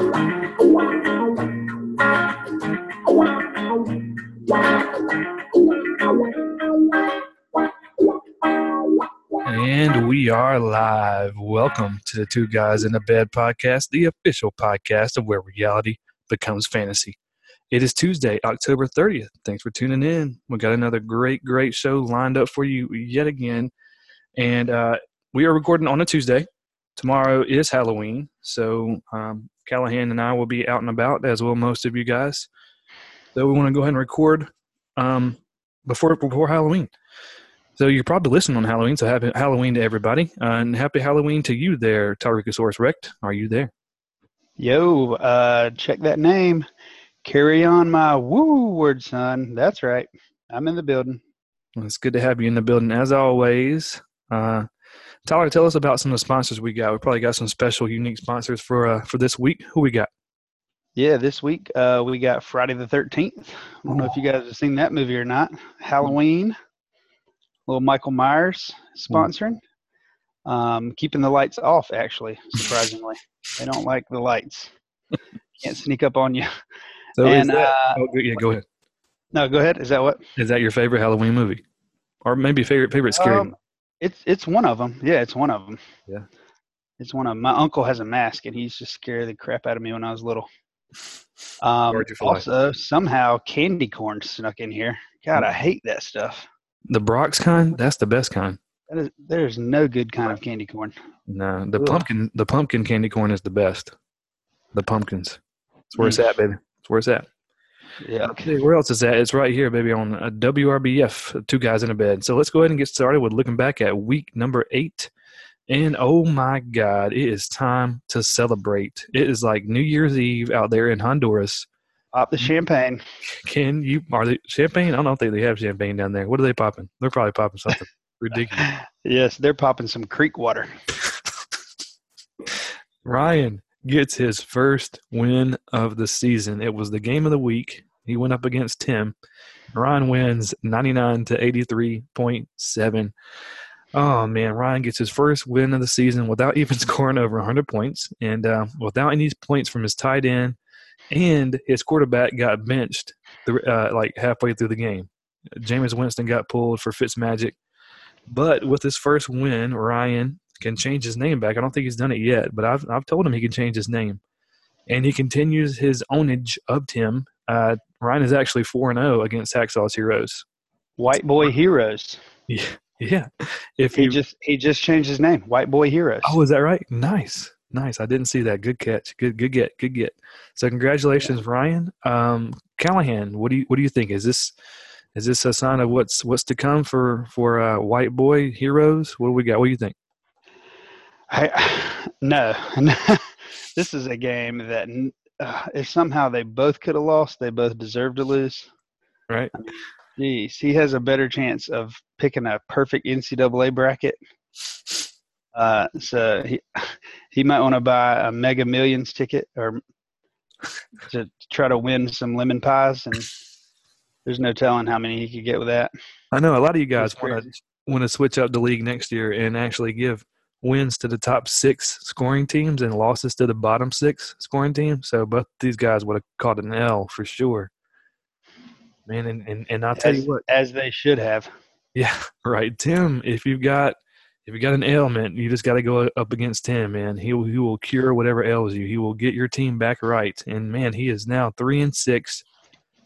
And we are live. Welcome to the Two Guys in a Bed podcast, the official podcast of where reality becomes fantasy. It is Tuesday, October 30th. Thanks for tuning in. We got another great, great show lined up for you yet again. And uh, we are recording on a Tuesday. Tomorrow is Halloween. So um, Callahan and I will be out and about, as will most of you guys. So we want to go ahead and record um, before before Halloween. So you're probably listening on Halloween. So happy Halloween to everybody, uh, and happy Halloween to you there, Tyrannosaurus Rex. Are you there? Yo, uh, check that name. Carry on my woo word, son. That's right. I'm in the building. Well, it's good to have you in the building as always. Uh, Tyler, tell us about some of the sponsors we got. We probably got some special, unique sponsors for uh, for this week. Who we got? Yeah, this week uh, we got Friday the 13th. I don't know if you guys have seen that movie or not. Halloween. Little Michael Myers sponsoring. Um, keeping the lights off, actually, surprisingly. they don't like the lights. Can't sneak up on you. So is And, that, uh, oh, yeah, go ahead. No, go ahead. Is that what? Is that your favorite Halloween movie, or maybe favorite favorite scary? Um, it's it's one of them. Yeah, it's one of them. Yeah. It's one of 'em. My uncle has a mask, and he's just scared the crap out of me when I was little. Um, Where'd you fly? also, somehow candy corn snuck in here. God, I hate that stuff. the Brach's kind. That's the best kind. That is, there's no good kind of candy corn. No, the Ugh. pumpkin the pumpkin candy corn is the best. The pumpkins. That's where it's Mm. at, baby. That's where it's at. Yeah. Okay, where else is that? It's right here, baby, on uh, WRBF, Two Guys in a Bed. So let's go ahead and get started with looking back at week number eight. And oh my God, it is time to celebrate. It is like New Year's Eve out there in Honduras. Pop the champagne. Can you, are they champagne? I don't think they have champagne down there. What are they popping? They're probably popping something ridiculous. Yes, they're popping some creek water. Ryan gets his first win of the season. It was the game of the week. He went up against Tim. Ryan wins 99 to 83.7. Oh man, Ryan gets his first win of the season without even scoring over 100 points and uh, without any points from his tight end, and his quarterback got benched the, uh, like halfway through the game. Jameis Winston got pulled for Fitzmagic, but with his first win, Ryan can change his name back. I don't think he's done it yet, but I've I've told him he can change his name, and he continues his ownage of Tim. Uh, Ryan is actually four and zero against Hacksaw's Heroes. White boy heroes. Yeah, yeah. If He you, just he just changed his name. White boy heroes. oh, is that right? Nice, nice. I didn't see that. Good catch. Good, good get. Good get. So congratulations, Ryan. Um, Callahan, what do you what do you think? Is this is this a sign of what's what's to come for for uh, White Boy Heroes? What do we got? What do you think? I, no, this is a game that uh, if somehow they both could have lost, they both deserve to lose. Right. Jeez, he has a better chance of picking a perfect NCAA bracket. Uh, so he he might want to buy a Mega Millions ticket or to try to win some lemon pies, and there's no telling how many he could get with that. I know a lot of you guys want to want to switch up the league next year and actually give wins to the top six scoring teams and losses to the bottom six scoring teams. So both these guys would have caught an L for sure. Man, and, and, and I'll tell as, you what, as they should have. yeah, right, Tim. If you've got if you got an ailment, you just got to go up against Tim, man. He will, he will cure whatever ails you. He will get your team back right. And man, he is now three and six.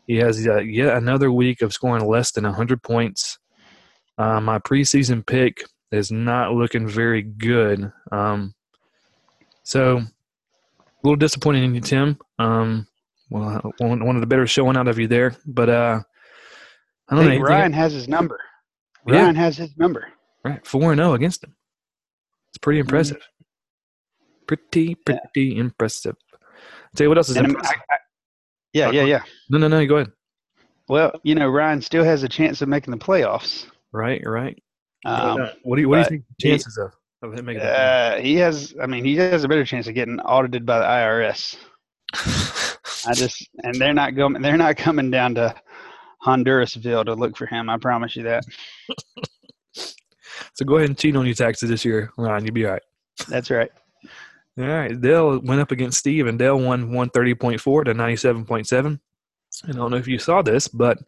He has uh, yet another week of scoring less than hundred points. Uh, my preseason pick is not looking very good. Um, so a little disappointing in you, Tim. Um, well, one, one of the better showing out of you there, but uh, I don't know. Hey, anything- Ryan has his number. Yeah. Ryan has his number. Right, four and zero against him. It's pretty impressive. Pretty, pretty impressive. tell you what else is And impressive. I- I- yeah, yeah, yeah. no, no, no. Go ahead. Well, you know, Ryan still has a chance of making the playoffs. Right, right. Um, what do you What do you think the he- chances of of him making that? uh, he has. I mean, he has a better chance of getting audited by the IRS. I just, and they're not going. They're not coming down to Hondurasville to look for him. I promise you that. so go ahead and cheat on your taxes this year, Ryan. You'll be all right. That's right. All right, Dale went up against Steve, and Dale won 130.4 to 97.7. I don't know if you saw this, but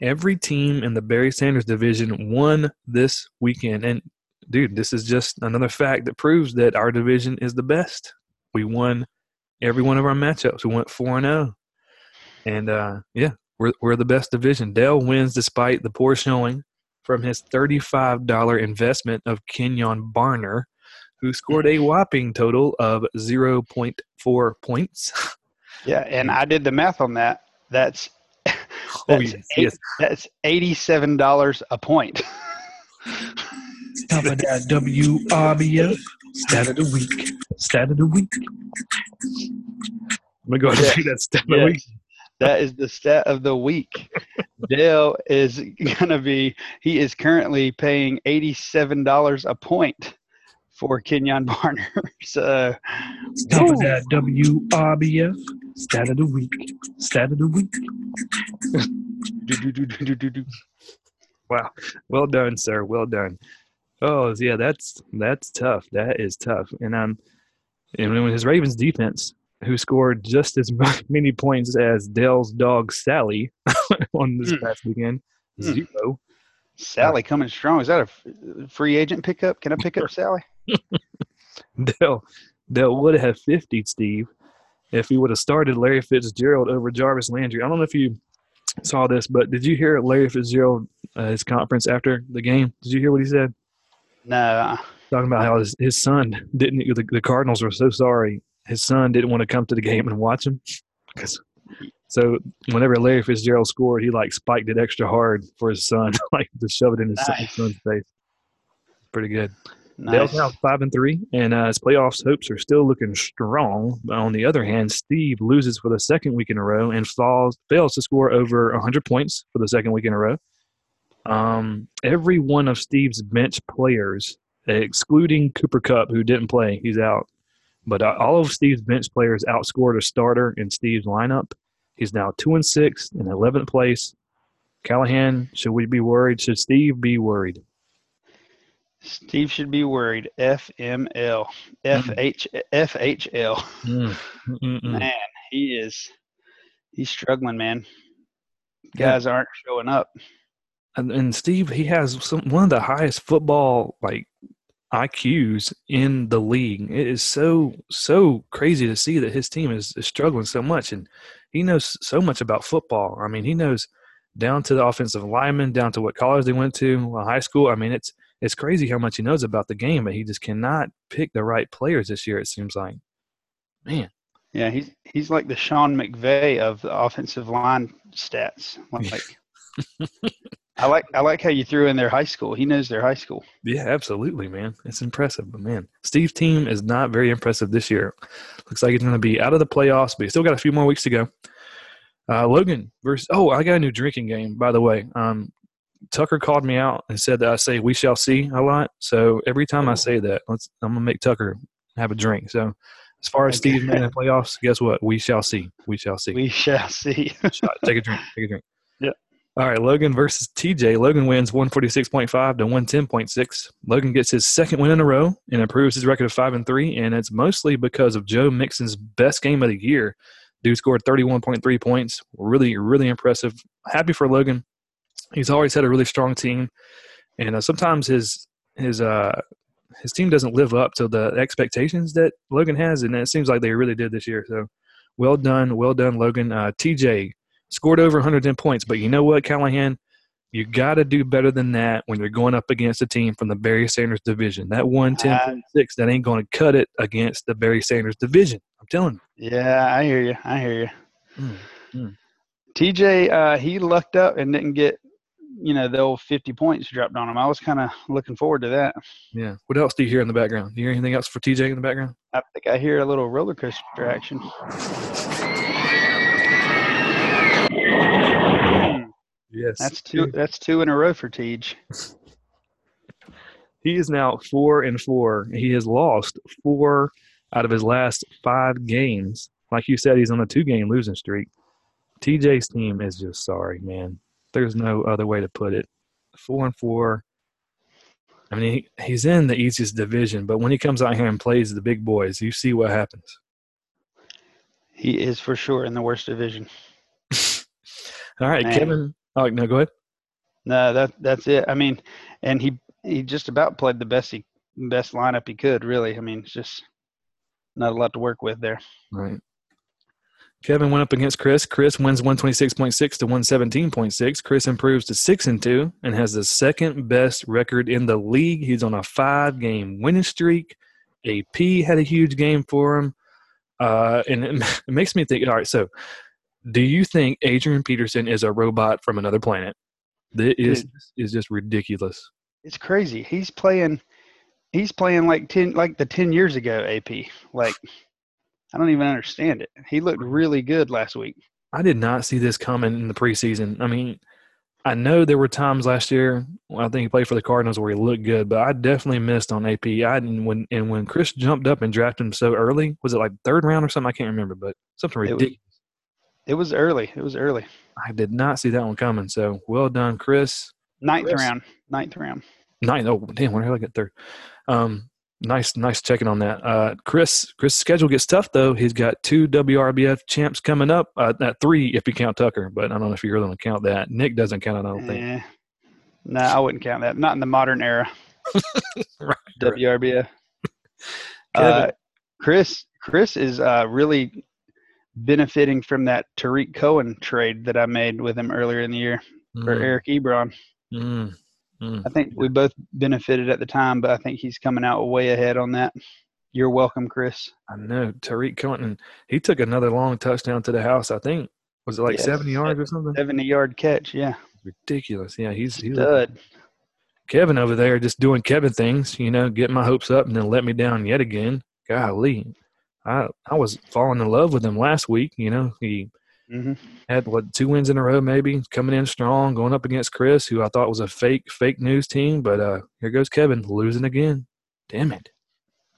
every team in the Barry Sanders division won this weekend. And dude, this is just another fact that proves that our division is the best. We won every one of our matchups. We went four and zero, and uh, yeah, we're we're the best division. Dale wins despite the poor showing from his thirty-five dollar investment of Kenjon Barner, who scored a whopping total of zero point four points. Yeah, and I did the math on that. That's oh that's, yes, eight- yes. that's eighty-seven dollars a point. Top of that WRBF stat of the week. Stat of the week. I'm gonna go ahead and Yeah. do that stat of the Yes. week. That is the stat of the week. Dale is gonna be. He is currently paying eighty-seven dollars a point for Kenjon Barner. So, Top of that WRBF stat of the week. Stat of the week. do-do-do-do-do-do. Wow. Well done, sir. Well done. Oh yeah, that's that's tough. That is tough. And um and when his Ravens defense, who scored just as many points as Dale's dog Sally on this Mm. past weekend, Mm. zero. Sally coming strong. Is that a free agent pickup? Can I pick up Sally? Dale, Dale would have 50, Steve, if he would have started Larry Fitzgerald over Jarvis Landry. I don't know if you saw this, but did you hear Larry Fitzgerald, uh, his conference after the game? Did you hear what he said? No. uh, Talking about how his, his son didn't, the, the Cardinals were so sorry. His son didn't want to come to the game and watch him. Cause, so whenever Larry Fitzgerald scored, he like spiked it extra hard for his son, like to shove it in his Nice. son's face. Pretty good. Dale's Nice. now five and three, and uh, his playoffs hopes are still looking strong. But on the other hand, Steve loses for the second week in a row and falls fails to score over hundred points for the second week in a row. Um, every one of Steve's bench players, excluding Cooper Kupp, who didn't play, he's out. But uh, all of Steve's bench players outscored a starter in Steve's lineup. He's now two and six in eleventh place. Callahan, should we be worried? Should Steve be worried? Steve should be worried. FML. FH, FHL. Mm. Man, he is he's struggling, man. Yeah. Guys aren't showing up. and, and Steve, he has some one of the highest football like IQs in the league. It is so so crazy to see that his team is, is struggling so much, and he knows so much about football. I mean, he knows down to the offensive lineman, down to what college they went to, uh, high school. I mean, it's it's crazy how much he knows about the game, but he just cannot pick the right players this year. It seems like, man, Yeah, he's he's like the Sean McVay of the offensive line stats. Like I like I like how you threw in their high school. He knows their high school. Yeah, absolutely, man. It's impressive, but man, Steve's team is not very impressive this year. Looks like he's going to be out of the playoffs, but he's still got a few more weeks to go. Uh, Logan versus oh, I got a new drinking game by the way. Um, Tucker called me out and said that I say "we shall see" a lot. So every time I say that, let's I'm gonna make Tucker have a drink. So as far as. Steve's making the playoffs, guess what? We shall see. We shall see. We shall see. Take a drink. Take a drink. Yeah. All right, Logan versus TJ. Logan wins 146.5 to 110.6. Logan gets his second win in a row and improves his record of 5 and 3, and it's mostly because of Joe Mixon's best game of the year. Dude scored 31.3 points. Really, really impressive. Happy for Logan. He's always had a really strong team, and uh, sometimes his his uh his team doesn't live up to the expectations that Logan has, and it seems like they really did this year. So, well done, well done, Logan. Uh, TJ scored over 110 points, but you know what, Callahan, you got to do better than that when you're going up against a team from the Barry Sanders division. That 110.6, that ain't going to cut it against the Barry Sanders division. I'm telling you. yeah, I hear you. I hear you. you. TJ, uh, he lucked up and didn't get, you know, the old 50 points dropped on him. I was kind of looking forward to that. Yeah. What else do you hear in the background? Do you hear anything else for TJ in the background? I think I hear a little roller coaster action. Yes. That's two. That's two in a row for Tej. He is now four and four. He has lost four out of his last five games. Like you said, he's on a two game losing streak. TJ's team is just sorry, man. There's no other way to put it. Four and four. I mean, he, he's in the easiest division, but when he comes out here and plays the big boys, you see what happens. He is for sure in the worst division. All right, Man. Kevin. Oh no, go ahead. No, that that's it. I mean, and he he just about played the best he best lineup he could. Really, I mean, it's just not a lot to work with there. Right. Kevin went up against Chris. Chris wins 126.6 to 117.6. Chris improves to 6 and 2 and has the second best record in the league. He's on a five game winning streak. AP had a huge game for him. Uh, and it, it makes me think all right, so do you think Adrian Peterson is a robot from another planet? This is, is just ridiculous. It's crazy. He's playing. He's playing like ten, like the ten years ago AP. Like, I don't even understand it. He looked really good last week. I did not see this coming in the preseason. I mean, I know there were times last year. I think he played for the Cardinals where he looked good, but I definitely missed on AP. I didn't when and when Chris jumped up and drafted him so early, was it like third round or something? I can't remember, but something It was- ridiculous. It was early. It was early. I did not see that one coming. So well done, Chris. Ninth Chris. round. Ninth round. Nine. Oh damn, where did I get third? Um, nice, nice checking on that. Uh, Chris, Chris' schedule gets tough though. He's got two WRBF champs coming up. Uh, at three if you count Tucker, but I don't know if you're going to count that. Nick doesn't count it. I don't think. Eh. No, I wouldn't count that. Not in the modern era. Right. WRBA. Uh, Chris, Chris is uh, really benefiting from that Tarik Cohen trade that I made with him earlier in the year for Mm, Eric Ebron. mm, mm. I think we both benefited at the time, but I think he's coming out way ahead on that. You're welcome, Chris. I know Tarik Cohen. He took another long touchdown to the house. I think was it like Yes. seventy yards or something? 70 yard catch. Yeah. Ridiculous. Yeah, he's he's Stud. Kevin over there just doing Kevin things. You know, getting my hopes up and then let me down yet again. Golly, I I was falling in love with him last week. You know, he hmm had what two wins in a row, maybe coming in strong, going up against Chris, who I thought was a fake fake news team. But uh here goes Kevin losing again. Damn it.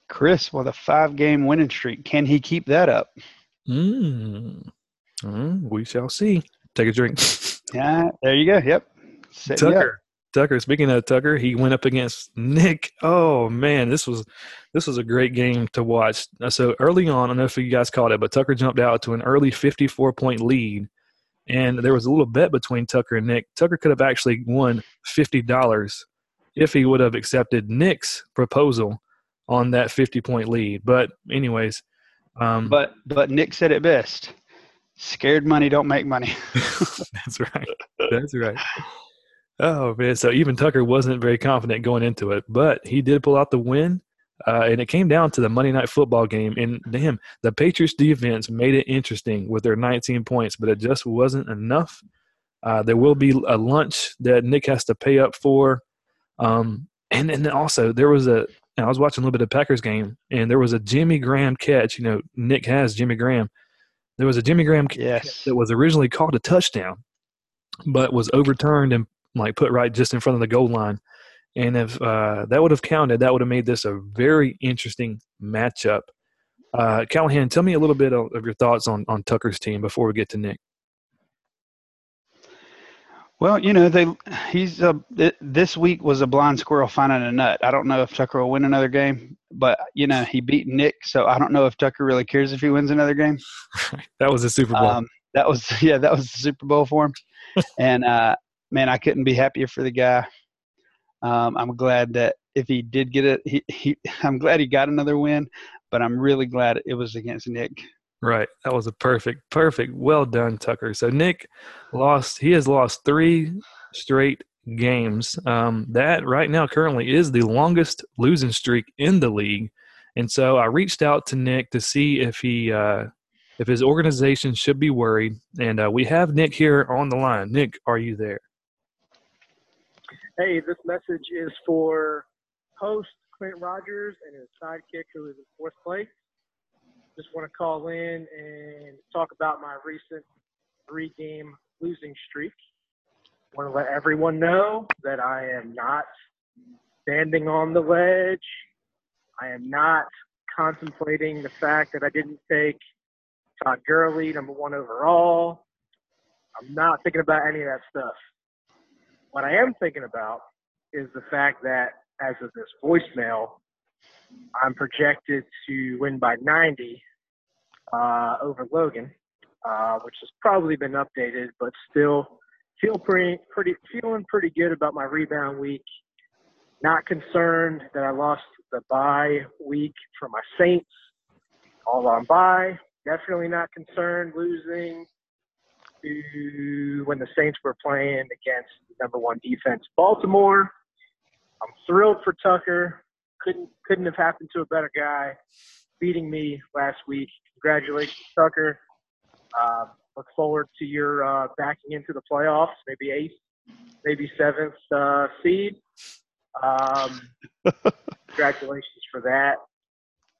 Chris with a five game winning streak. Can he keep that up? Mm. Mm, we shall see. Take a drink. Yeah. There you go. Yep. Up. Tucker. Tucker. Speaking of Tucker, he went up against Nick. Oh man, this was this was a great game to watch. Uh, So early on, I don't know if you guys caught it, but Tucker jumped out to an early 54 point lead, and there was a little bet between Tucker and Nick. Tucker could have actually won fifty dollars if he would have accepted Nick's proposal on that 50 point lead. But anyways, um, But but Nick said it best. Scared money don't make money. That's right. That's right. Oh man, so even Tucker wasn't very confident going into it, but he did pull out the win, uh, and it came down to the Monday Night Football game. And damn, the Patriots defense made it interesting with their 19 points, but it just wasn't enough. Uh, there will be a lunch that Nick has to pay up for, um, and and then also there was a. I was watching a little bit of Packers game, and there was a Jimmy Graham catch. You know, Nick has Jimmy Graham. There was a Jimmy Graham catch yes. that was originally called a touchdown, but was overturned and like put right just in front of the goal line. And if uh, that would have counted, that would have made this a very interesting matchup. Uh, Callahan, tell me a little bit of, of your thoughts on on Tucker's team before we get to Nick. Well, you know, they he's a th- this week was a blind squirrel finding a nut. I don't know if Tucker will win another game, but you know, he beat Nick, so I don't know if Tucker really cares if he wins another game. that was a Super Bowl. Um, that was yeah, that was the Super Bowl for him. and uh, man, I couldn't be happier for the guy. Um, I'm glad that if he did get it, he, he I'm glad he got another win, but I'm really glad it was against Nick. Right. That was a perfect, perfect. Well done, Tucker. So Nick lost. He has lost three straight games. Um, that right now currently is the longest losing streak in the league. And so I reached out to Nick to see if he, uh, if his organization should be worried. And uh, we have Nick here on the line. Nick, are you there? Hey, this message is for host Clint Rogers and his sidekick who is in fourth place. Just want to call in and talk about my recent three game losing streak. Want to let everyone know that I am not standing on the ledge. I am not contemplating the fact that I didn't take Todd Gurley, number one overall. I'm not thinking about any of that stuff. What I am thinking about is the fact that as of this voicemail, I'm projected to win by 90 uh, over Logan, uh, which has probably been updated, but still feel pretty, pretty, feeling pretty good about my rebound week. Not concerned that I lost the bye week for my Saints. All on bye. Definitely not concerned losing to when the Saints were playing against the number one defense Baltimore. I'm thrilled for Tucker. Couldn't couldn't have happened to a better guy beating me last week. Congratulations, Tucker. Uh, look forward to your uh, backing into the playoffs, maybe eighth, maybe seventh uh, seed. Um, congratulations for that.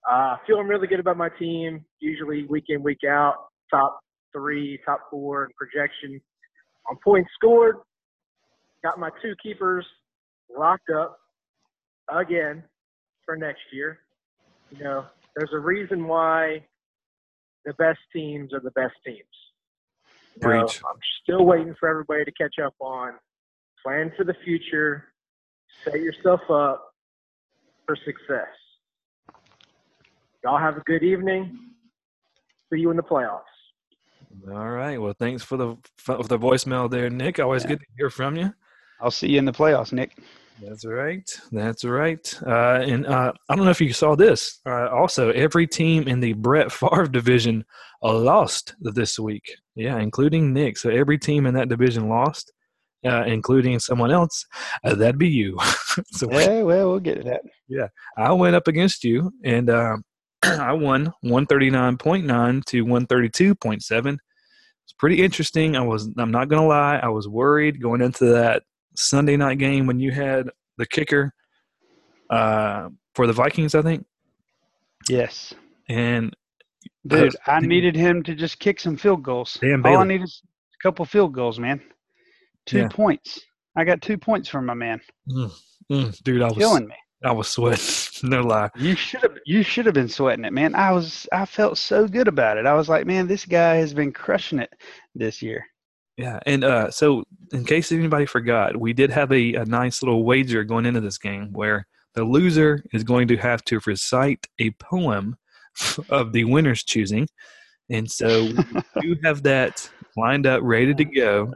Uh, feeling really good about my team. Usually week in, week out, top three, top four in projection on points scored. Got my two keepers locked up again for next year. You know, there's a reason why the best teams are the best teams. You know, I'm still waiting for everybody to catch up on. Plan for the future. Set yourself up for success. Y'all have a good evening. See you in the playoffs. All right. Well, thanks for the for the voicemail there, Nick. Always Yeah. good to hear from you. I'll see you in the playoffs, Nick. That's right. That's right. Uh, and uh, I don't know if you saw this. Uh, also, every team in the Brett Favre division lost this week. Yeah, including Nick. So every team in that division lost, uh, including someone else. Uh, that'd be you. so Yeah, well, we'll get to that. Yeah, I went up against you, and um, I won 139.9 to 132.7. It's pretty interesting. I was. I'm not gonna lie. I was worried going into that Sunday night game when you had the kicker uh, for the Vikings, I think, Yes. and Dude, I needed him to just kick some field goals. Dan All I Bailey. need is a couple field goals, man. Two Yeah. points. I got two points from my man. mm, dude, I was Killing me. I was sweating. no lie. You should have you should have been sweating it, man. I was I felt so good about it. I was like, man, this guy has been crushing it this year. Yeah, and uh, so in case anybody forgot, we did have a, a nice little wager going into this game where the loser is going to have to recite a poem of the winner's choosing, and so we do have that lined up, ready to go.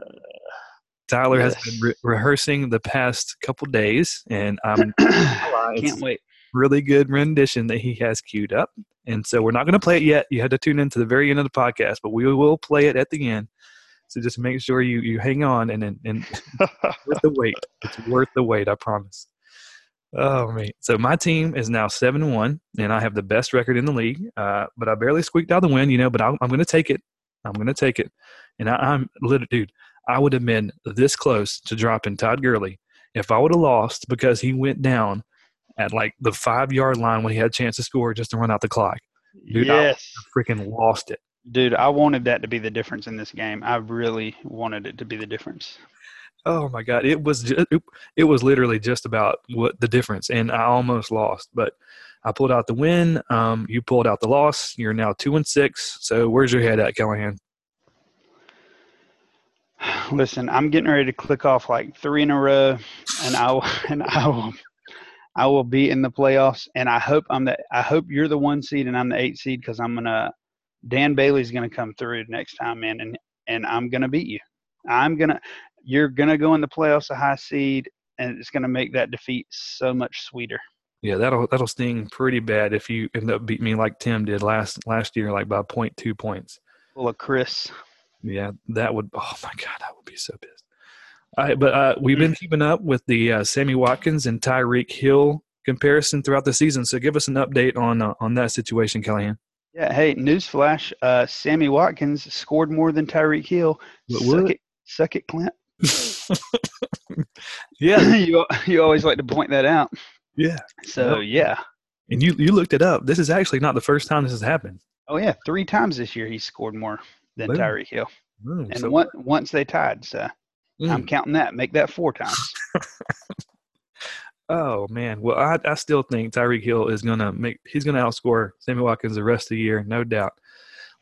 Tyler has been re- rehearsing the past couple days, and I'm Can't wait. Really good rendition that he has queued up. And so we're not going to play it yet. You had to tune in to the very end of the podcast, but we will play it at the end. So just make sure you, you hang on and, and, and worth the wait. It's worth the wait, I promise. Oh, man. So my team is now 7 1, and I have the best record in the league. Uh, but I barely squeaked out the win, you know, but I, I'm going to take it. I'm going to take it. And I, I'm, lit- dude, I would have been this close to dropping Todd Gurley if I would have lost because he went down at like the five yard line when he had a chance to score just to run out the clock. Dude, I- Freaking lost it. Dude, I wanted that to be the difference in this game. I really wanted it to be the difference. Oh my god, it was just, it, it was literally just about what the difference, and I almost lost, but I pulled out the win. Um, you pulled out the loss. You're now two and six. So where's your head at, Callahan? Listen, I'm getting ready to click off like three in a row, and I and I will, I will be in the playoffs. And I hope I'm the, I hope you're the one seed and I'm the eight seed because I'm gonna, Dan Bailey's gonna come through next time, man, and and I'm gonna beat you. I'm gonna, you're gonna go in the playoffs a high seed, and it's gonna make that defeat so much sweeter. Yeah, that'll that'll sting pretty bad if you end up beating me like Tim did last last year, like by point two points. Well, Chris. Yeah, that would. Oh my god, I would be so pissed. Right, but uh, we've been keeping up with the uh, Sammy Watkins and Tyreek Hill comparison throughout the season. So give us an update on uh, on that situation, Callahan. Yeah. Hey, newsflash: uh, Sammy Watkins scored more than Tyreek Hill. What, suck what? it, suck it, Clint. yeah, you you always like to point that out. yeah. So yeah. And you you looked it up. This is actually not the first time this has happened. Oh yeah, three times this year he scored more than. Tyreek Hill, Mm, and so- one, once they tied. So mm. I'm counting that. Make that four times. Oh man, well I I still think Tyreek Hill is gonna make he's gonna outscore Sammy Watkins the rest of the year, no doubt.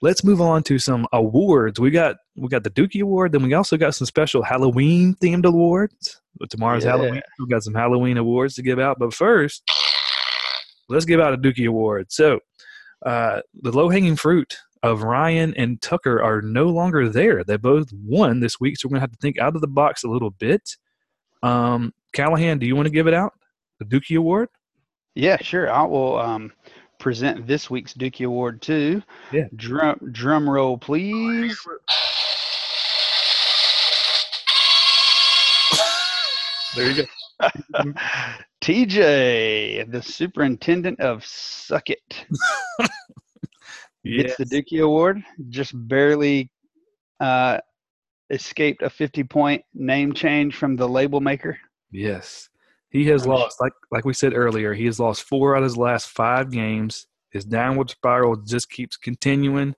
let's move on to some awards. We got we got the Dookie Award, then we also got some special Halloween themed awards. Tomorrow's Yeah. Halloween. We got some Halloween awards to give out, but first, let's give out a Dookie Award. So, uh, the low hanging fruit of Ryan and Tucker are no longer there. They both won this week, so we're gonna have to think out of the box a little bit. Um, Callahan, do you want to give it out? The Dookie Award? Yeah, sure. I will um, present this week's Dookie Award to. Yeah. Drum drum roll, please. There you go. TJ, the superintendent of Suck It, Yes. gets the Dookie Award. Just barely uh, escaped a 50 point name change from the label maker. Yes. He has lost, like like we said earlier, he has lost four out of his last five games. His downward spiral just keeps continuing.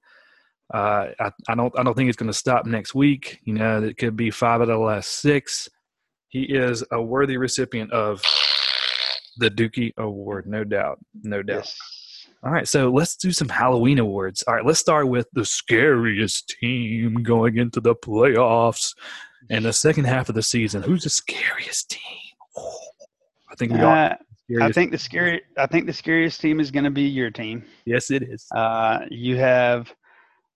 Uh, I, I don't I don't think it's going to stop next week. You know, it could be five out of the last six. He is a worthy recipient of the Dookie Award, no doubt, no doubt. Yes. All right, so let's do some Halloween awards. All right, let's start with the scariest team going into the playoffs and the second half of the season. Who's the scariest team? Oh, I think we are. Uh, I think the scary. I think the scariest team is going to be your team. yes, it is. Uh, you have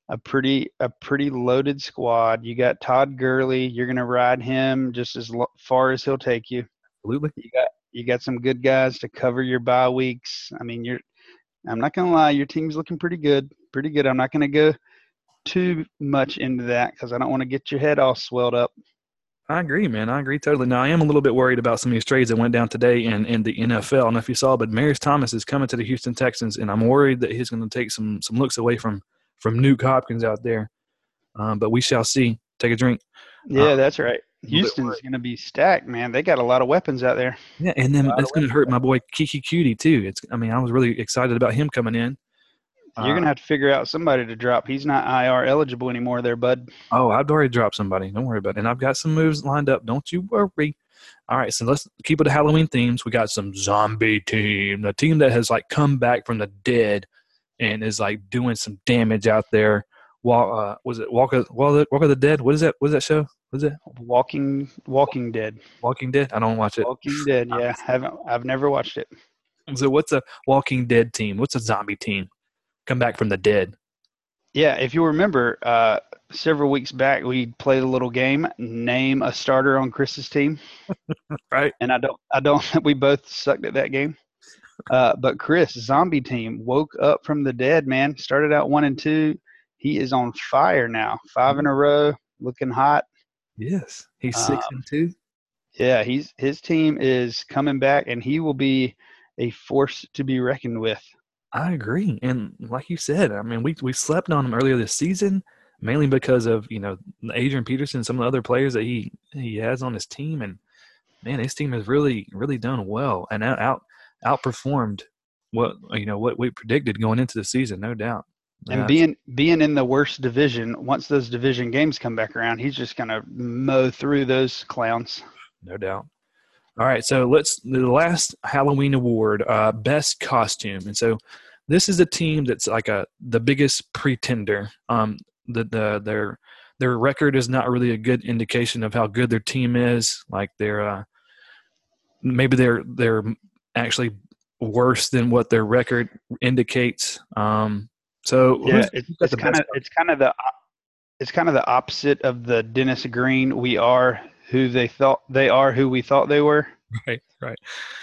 a pretty a pretty loaded squad. You got Todd Gurley. You're going to ride him just as lo- far as he'll take you. Absolutely. You got you got some good guys to cover your bye weeks. I mean, you're. I'm not going to lie. Your team's looking pretty good. Pretty good. I'm not going to go too much into that because I don't want to get your head all swelled up. I agree, man. I agree totally. Now, I am a little bit worried about some of these trades that went down today in, in the NFL. I don't know if you saw, but Marius Thomas is coming to the Houston Texans, and I'm worried that he's going to take some some looks away from from Nuk Hopkins out there. Um, but we shall see. Take a drink. Yeah, that's right. Bit Houston's going to be stacked, man. They got a lot of weapons out there. Yeah, and then By the it's going to hurt my boy Keke Coutee too. It's. I mean, I was really excited about him coming in. You're going to have to figure out somebody to drop. He's not IR eligible anymore, there, bud. Oh, I've already dropped somebody. Don't worry about it. And I've got some moves lined up. Don't you worry. All right, so let's keep it the Halloween themes. We got some zombie team, the team that has like come back from the dead and is like doing some damage out there. Walk, uh, was it Walk of, Walk of Walk of the Dead? What is that? What is that show? What is it? Walking, Walking Dead. Walking Dead? I don't watch it. Walking Dead. Yeah, haven't. I've never watched it. So what's a Walking Dead team? What's a zombie team? Come back from the dead. Yeah, if you remember, uh, several weeks back we played a little game. Name a starter on Chris's team. Right. And I don't. I don't. We both sucked at that game. Uh, but Chris, zombie team, woke up from the dead. Man, started out one and two. He is on fire now. Five in a row, looking hot. Yes. He's six Um, and two. Yeah, he's his team is coming back, and he will be a force to be reckoned with. I agree, and like you said, I mean, we we slept on him earlier this season, mainly because of you know Adrian Peterson, and some of the other players that he he has on his team, and man, his team has really really done well and out, out outperformed what you know what we predicted going into the season, no doubt. And being being in the worst division, once those division games come back around, he's just gonna mow through those clowns. no doubt. All right, so let's the last Halloween award, uh, best costume, and so this is a team that's like a the biggest pretender. Um, the the their their record is not really a good indication of how good their team is. Like they're uh, maybe they're they're actually worse than what their record indicates. Um, so Yeah, it's, it's kind of it's kind of the it's kind of the opposite of the Dennis Green. We are who they thought they are, who we thought they were. right, right.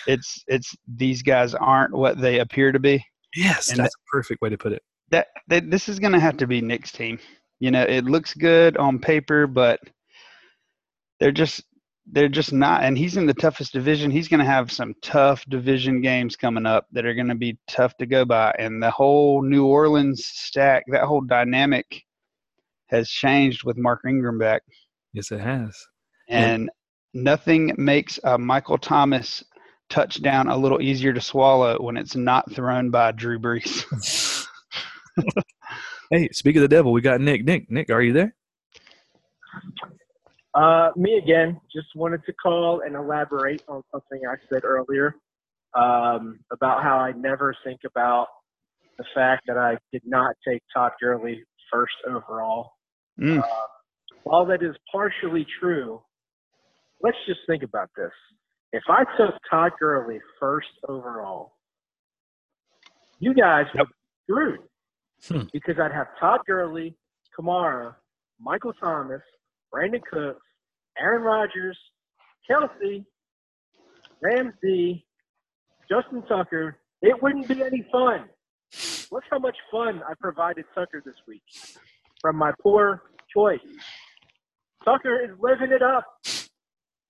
It's it's these guys aren't what they appear to be. Yes, And that's a perfect way to put it. That, that this is gonna have to be Nick's team. You know, it looks good on paper, but they're just they're just not. And he's in the toughest division. He's gonna have some tough division games coming up that are gonna be tough to go by. And the whole New Orleans stack, that whole dynamic, has changed with Mark Ingram back. Yes, it has. And nothing makes a Michael Thomas touchdown a little easier to swallow when it's not thrown by Drew Brees. Hey, speak of the devil, we got Nick. Nick, Nick, are you there? Uh, me again. Just wanted to call and elaborate on something I said earlier um, about how I never think about the fact that I did not take Todd Gurley first overall. Mm. Uh, while that is partially true, let's just think about this. If I took Todd Gurley first overall, you guys would be screwed Hmm. because I'd have Todd Gurley, Kamara, Michael Thomas, Brandin Cooks, Aaron Rodgers, Kelce, Ramsey, Justin Tucker. It wouldn't be any fun. Look how much fun I provided Tucker this week from my poor choice. Tucker is living it up.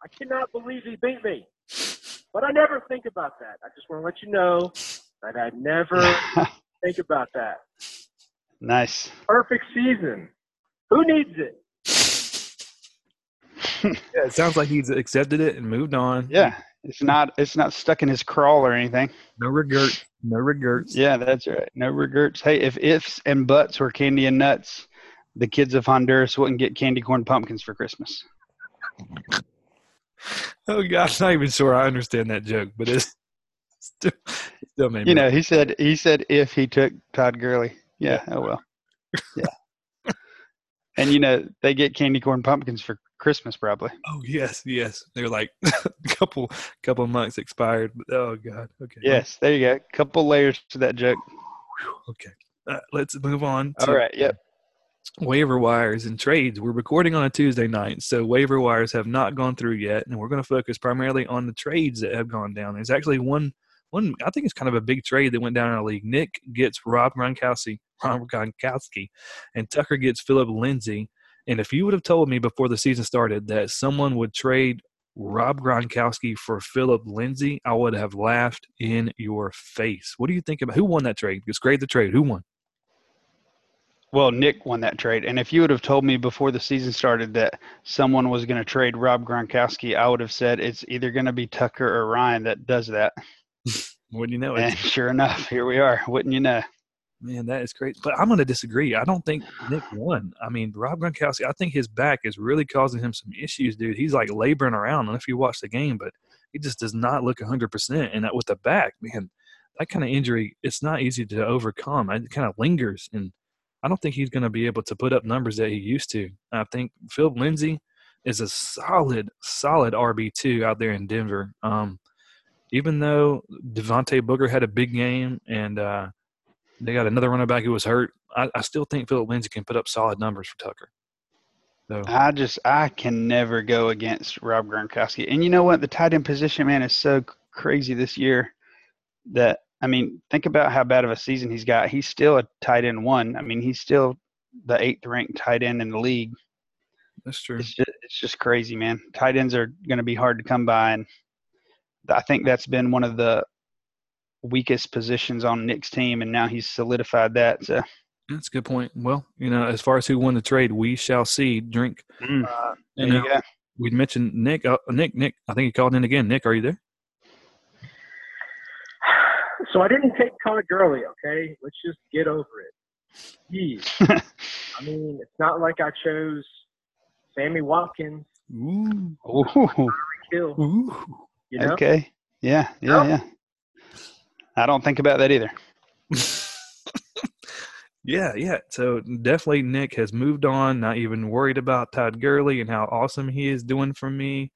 I cannot believe he beat me. But I never think about that. I just want to let you know that I never think about that. nice. Perfect season. Who needs it? Yeah, it sounds like he's accepted it and moved on. Yeah, it's not it's not stuck in his crawl or anything. No regrets. No regrets. Yeah, that's right. No regrets. Hey, if ifs and buts were candy and nuts, the kids of Honduras wouldn't get candy corn pumpkins for Christmas. Oh gosh, not even sure I understand that joke, but it's still, still made me You know, he said he said if he took Todd Gurley. Yeah, oh well. Yeah. and you know, they get candy corn pumpkins for Christmas probably. Oh yes, yes. They're like a couple couple months expired. Oh god. Okay. Yes, there you go. Couple layers to that joke. Okay. Uh, let's move on. All right, yep. Waiver wires and trades. We're recording on a Tuesday night, so waiver wires have not gone through yet, and we're going to focus primarily on the trades that have gone down. There's actually one one. I think it's kind of a big trade that went down in the league. Nick gets Rob Gronkowski, Rob Gronkowski, and Tucker gets Philip Lindsay. And if you would have told me before the season started that someone would trade Rob Gronkowski for Philip Lindsay, I would have laughed in your face. What do you think about who won that trade? Just grade the trade. Who won? Well, Nick won that trade, and if you would have told me before the season started that someone was going to trade Rob Gronkowski, I would have said it's either going to be Tucker or Ryan that does that. Wouldn't you know it? And sure enough, here we are. Wouldn't you know? Man, that is great. But I'm going to disagree. I don't think Nick won. I mean, Rob Gronkowski, I think his back is really causing him some issues, dude. He's like laboring around. I don't know if you watch the game, but he just does not look 100%. And that with the back, man, that kind of injury, it's not easy to overcome. It kind of lingers. And I don't think he's going to be able to put up numbers that he used to. I think Phil Lindsay is a solid, solid RB2 out there in Denver. Um, even though Devontae Booker had a big game and, uh, they got another running back who was hurt. I, I still think Philip Lindsay can put up solid numbers for Tucker. So I just I can never go against Rob Gronkowski. And you know what? The tight end position, man, is so crazy this year that I mean, think about how bad of a season he's got. He's still a tight end one. I mean, he's still the eighth ranked tight end in the league. that's true. It's just it's just crazy, man. Tight ends are going to be hard to come by, and I think that's been one of the weakest positions on Nick's team, and now he's solidified that. So That's a good point. Well, you know, as far as who won the trade, we shall see. Drink. mm, Uh, And you uh, we mentioned Nick. Uh, Nick. Nick. I think he called in again. Nick, are you there? so I didn't take Todd Gurley, okay? Let's just get over it. Jeez. I mean, it's not like I chose Sammy Watkins, Ooh. Ooh, Hill, Ooh. you know? okay. Yeah, yeah, No. yeah. I don't think about that either. yeah, yeah. So definitely Nick has moved on, not even worried about Todd Gurley and how awesome he is doing for me.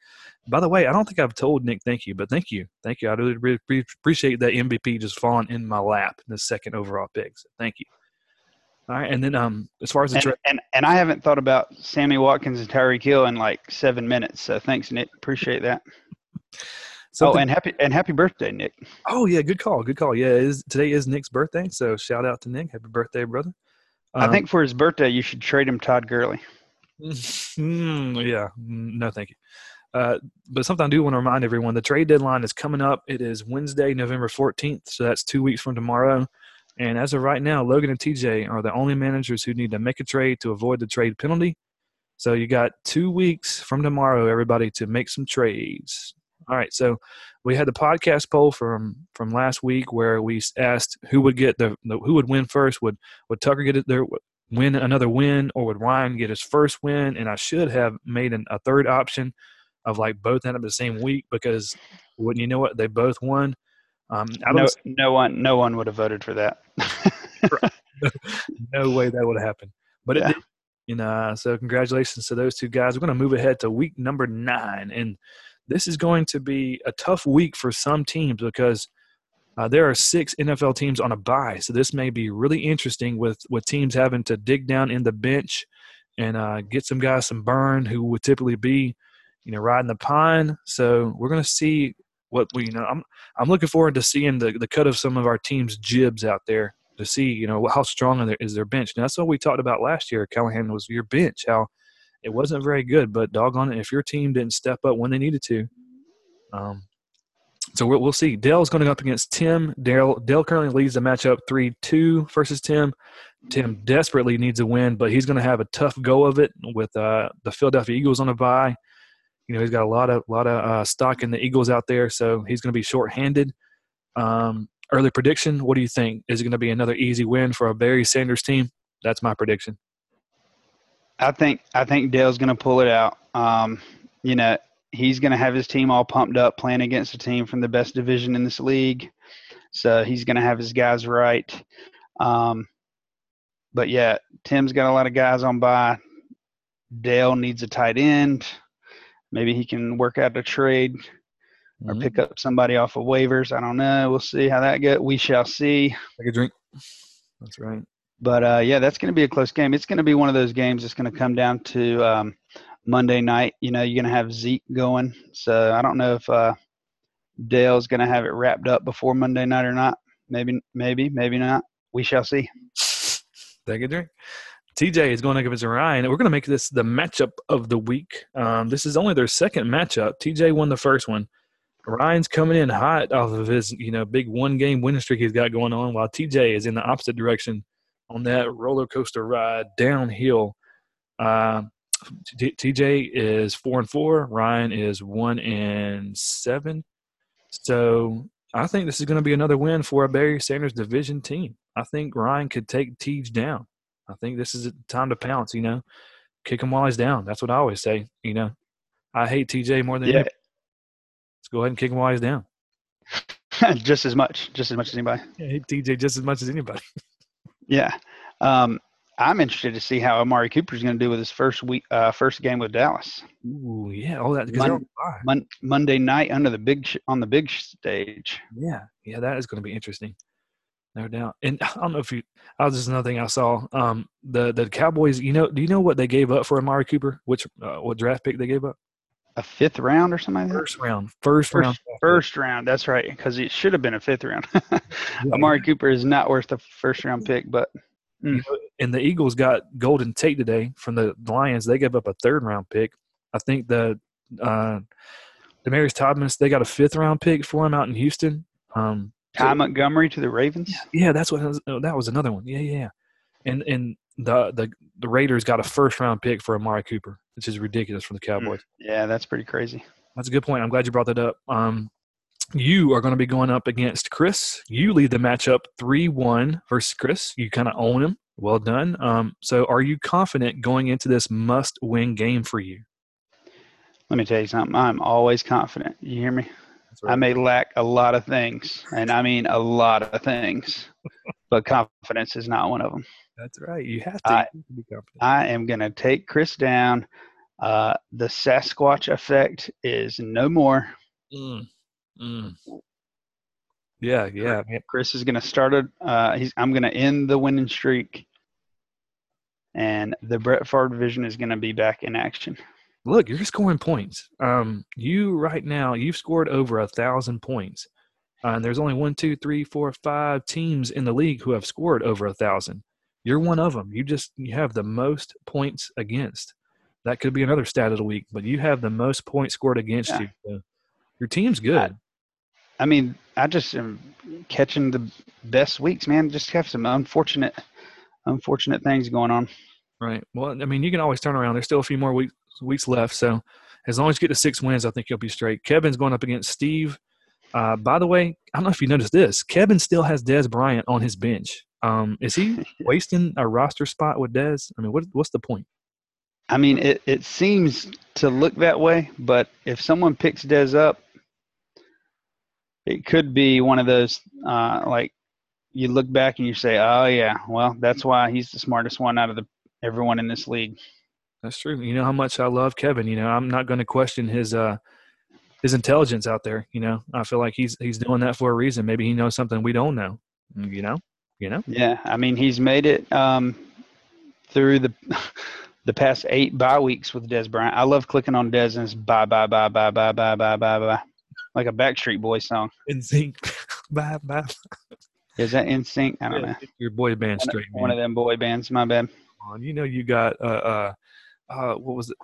By the way, I don't think I've told Nick thank you, but thank you. Thank you. I really, really appreciate that MVP just falling in my lap, in the second overall pick. So thank you. All right. And then um as far as the And, trade and and I haven't thought about Sammy Watkins and Tyreek Hill in like seven minutes. So thanks, Nick. Appreciate that. Oh, and happy and happy birthday, Nick. Oh yeah, good call, good call. Yeah, is today is Nick's birthday, so shout out to Nick. Happy birthday, brother. I Um, think for his birthday you should trade him Todd Gurley. mm, yeah, mm, no, thank you. Uh, but something I do want to remind everyone: the trade deadline is coming up. It is Wednesday, November fourteenth, so that's two weeks from tomorrow. And as of right now, Logan and TJ are the only managers who need to make a trade to avoid the trade penalty. So you got two weeks from tomorrow, everybody, to make some trades. All right. So we had the podcast poll from from last week where we asked who would get the, the who would win first. Would would Tucker get it there? Win another win, or would Ryan get his first win? And I should have made an, a third option of like both end up the same week because wouldn't you know what they both won. Um, I No, don't no one, no one would have voted for that. no way that would happen. but it Yeah. did. And uh, so congratulations to those two guys. We're going to move ahead to week number nine, and this is going to be a tough week for some teams because uh, there are six NFL teams on a bye. So this may be really interesting with with teams having to dig down in the bench and uh, get some guys some burn who would typically be, you know, riding the pine. So we're going to see what we, you know, I'm I'm looking forward to seeing the the cut of some of our teams' jibs out there to see, you know, how strong is their, is their bench. Now, that's what we talked about last year. Callahan was your bench, how it wasn't very good, but doggone it, if your team didn't step up when they needed to. Um, so we'll, we'll see. Dale's going to go up against Tim. Dale Dale currently leads the matchup three two versus Tim. Tim desperately needs a win, but he's going to have a tough go of it with uh, the Philadelphia Eagles on a bye. You know, he's got a lot of lot of uh, stock in the Eagles out there, so he's going to be shorthanded. Um, early prediction: What do you think? Is it going to be another easy win for a Barry Sanders team? That's my prediction. I think I think Dale's going to pull it out. Um, you know, he's going to have his team all pumped up playing against a team from the best division in this league. So he's going to have his guys right. Um, but yeah, Tim's got a lot of guys on bye. Dale needs a tight end. Maybe he can work out a trade or Mhm. pick up somebody off of waivers. I don't know. We'll see how that goes. We shall see. Take a drink. That's right. But uh, yeah, that's going to be a close game. It's going to be one of those games that's going to come down to um, Monday night. You know, you're going to have Zeke going. So I don't know if uh, Dale's going to have it wrapped up before Monday night or not. Maybe, maybe, maybe not. We shall see. Take a drink. TJ is going against Ryan. We're going to make this the matchup of the week. Um, this is only their second matchup. TJ won the first one. Ryan's coming in hot off of his, you know, big one-game winning streak he's got going on, while TJ is in the opposite direction on that roller coaster ride downhill. Uh, TJ is four and four. Ryan is one and seven. So I think this is going to be another win for a Barry Sanders division team. I think Ryan could take Teej down. I think this is time to pounce. You know, kick him while he's down. That's what I always say. You know, I hate TJ more than Yeah, anybody. Let's go ahead and kick him while he's down. just as much, just as much as anybody. I hate TJ just as much as anybody. Yeah. Um, I'm interested to see how Amari Cooper's going to do with his first week, uh, first game with Dallas. Ooh, yeah. All that because Mon- they're on bye. Mon- Monday night under the big sh- on the big stage. Yeah, yeah, that is going to be interesting, no doubt. And I don't know if you, I was just another thing I saw. Um, the the Cowboys, you know, do you know what they gave up for Amari Cooper? Which uh, what draft pick they gave up? A fifth round or something like that. First round, first, round, First, pick. first round. That's right, because it should have been a fifth round. Yeah. Amari Cooper is not worth the first round pick, but You know, and the Eagles got Golden Tate today from the Lions. They gave up a third round pick. I think the uh, Demaryius Thomas they got a fifth round pick for him out in Houston. Um, Ty Montgomery to the Ravens. yeah, that's what that was another one. Yeah, yeah, yeah. And and the the the Raiders got a first round pick for Amari Cooper, which is ridiculous from the Cowboys. Yeah, that's pretty crazy. That's a good point. I'm glad you brought that up. Um, you are going to be going up against Chris. You lead the matchup 3 1 versus Chris. You kind of own him. Well done. Um, so, are you confident going into this must win game for you? Let me tell you something. I'm always confident. You hear me? That's I may lack a lot of things, and I mean a lot of things, but confidence is not one of them. That's right. You have to, I- you have to be confident. I am going to take Chris down. Uh, the Sasquatch effect is no more. Mm, mm. Yeah, yeah. man. Chris is going to start a. Uh, he's. I'm going to end the winning streak, and the Brett Favre division is going to be back in action. Look, you're scoring points. Um, you right now, you've scored over a thousand points. Uh, and there's only one, two, three, four, five teams in the league who have scored over a thousand. You're one of them. You just you have the most points against. That could be another stat of the week, but you have the most points scored against Yeah. you. So your team's good. I mean, I just am catching the best weeks, man. Just have some unfortunate, unfortunate things going on. Right. Well, I mean, you can always turn around. There's still a few more weeks weeks left, so as long as you get to six wins, I think you'll be straight. Kevin's going up against Steve. Uh, by the way, I don't know if you noticed this. Kevin still has Dez Bryant on his bench. Um, is he wasting a roster spot with Dez? I mean, what, what's the point? I mean, it, it seems to look that way, but if someone picks Dez up, it could be one of those uh, like you look back and you say, "Oh yeah, well that's why he's the smartest one out of the everyone in this league. That's true. You know how much I love Kevin. You know, I'm not going to question his uh his intelligence out there. You know, I feel like he's he's doing that for a reason. Maybe he knows something we don't know. You know, you know. Yeah, I mean he's made it um, through the the past eight bye weeks with Dez Bryant. I love clicking on Dez and it's bye bye bye bye bye bye bye bye bye like a Backstreet Boys song. In sync. bye bye. Is that in sync? I don't Yeah, know. Your boy band One, straight. one of them boy bands. My bad. You know, you got uh, uh, uh, what was it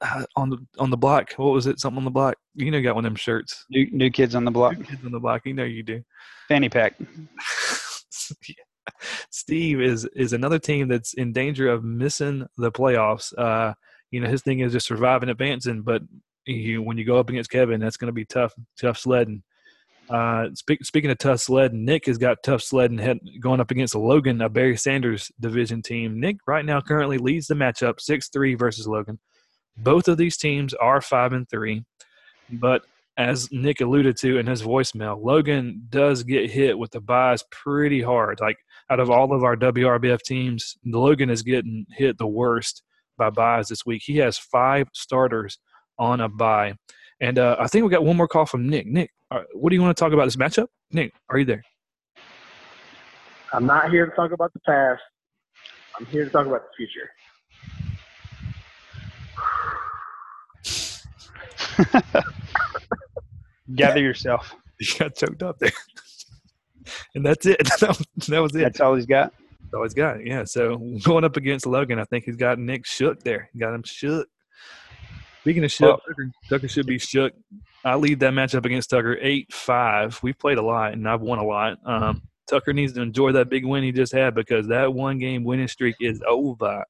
uh, on the on the block? What was it? Something on the block. You know, you got one of them shirts. New new kids on the block. New Kids on the block. You know, you do. Fanny pack. Steve is is another team that's in danger of missing the playoffs. Uh, you know, his thing is just surviving, advancing, but you, when you go up against Kevin, that's going to be tough, tough sledding. Uh, speak, speaking of tough sledding, Nick has got tough sledding head, going up against Logan, a Barry Sanders division team. Nick right now currently leads the matchup six three versus Logan. Both of these teams are five and three, but as Nick alluded to in his voicemail, Logan does get hit with the byes pretty hard. Like out of all of our WRBF teams, Logan is getting hit the worst by byes this week. He has five starters on a bye. And uh, I think we got one more call from Nick. Nick, uh, what do you want to talk about this matchup? Nick, are you there? I'm not here to talk about the past. I'm here to talk about the future. Gather yourself. You got choked up there. and that's it. that, was, that was it. That's all he's got. That's all he's got. Yeah. So going up against Logan, I think he's got Nick shook there. He got him shook. Speaking of shook, Well- Tucker, Tucker should be shook. I lead that matchup against Tucker 8 5. We've played a lot and I've won a lot. Um, Tucker needs to enjoy that big win he just had because that one game winning streak is over.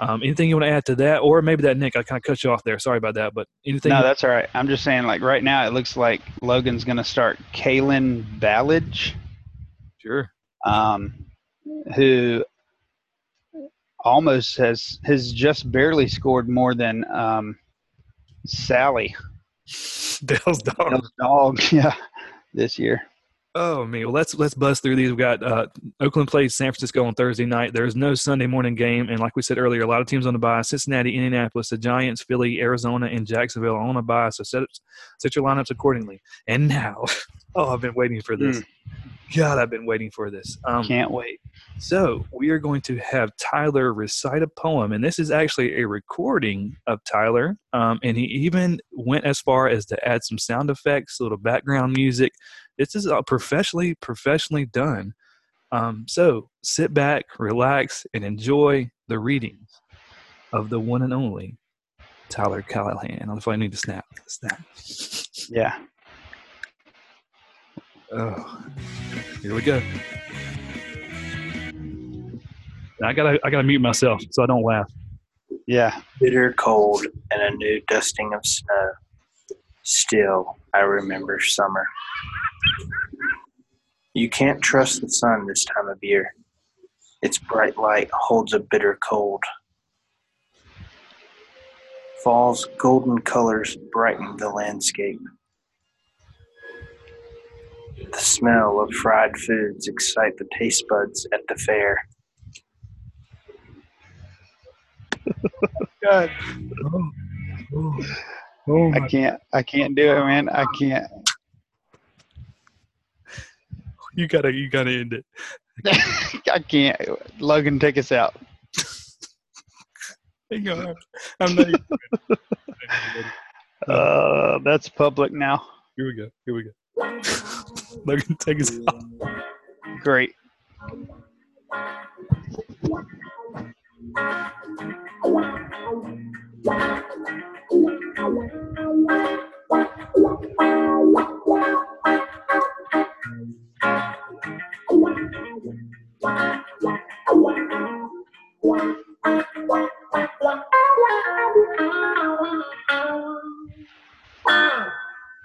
Um, anything you want to add to that, or maybe that Nick? I kind of cut you off there. Sorry about that, but anything? No, that's all right. I'm just saying, like right now, it looks like Logan's going to start Kalen Ballage, sure. um, who almost has has just barely scored more than um, Sally Dale's dog. Dale's dog. Yeah, this year. Oh man, well let's let's bust through these. We've got uh, Oakland plays San Francisco on Thursday night. There's no Sunday morning game, and like we said earlier, a lot of teams on the bye: Cincinnati, Indianapolis, the Giants, Philly, Arizona, and Jacksonville on a bye. So set set your lineups accordingly. And now, oh, I've been waiting for this. God, I've been waiting for this. Um, Can't wait. so we are going to have Tyler recite a poem, and this is actually a recording of Tyler. Um, and he even went as far as to add some sound effects, a little background music. This is all professionally, professionally done. Um, so sit back, relax, and enjoy the readings of the one and only Tyler Callahan. I don't know if I need to snap. Snap. Yeah. Oh, here we go. I gotta, I gotta mute myself so I don't laugh. Yeah. bitter cold and a new dusting of snow. Still, I remember summer. You can't trust the sun this time of year. Its bright light holds a bitter cold. Fall's golden colors brighten the landscape. The smell of fried foods excite the taste buds at the fair. God. Oh, oh, oh I can't. I can't do it, man. I can't. you gotta, you gotta end it. I can't. Logan, take us out. Hang on. I'm not even Uh, that's public now. Here we go. Here we go. Logan, take us out. Great. Wow.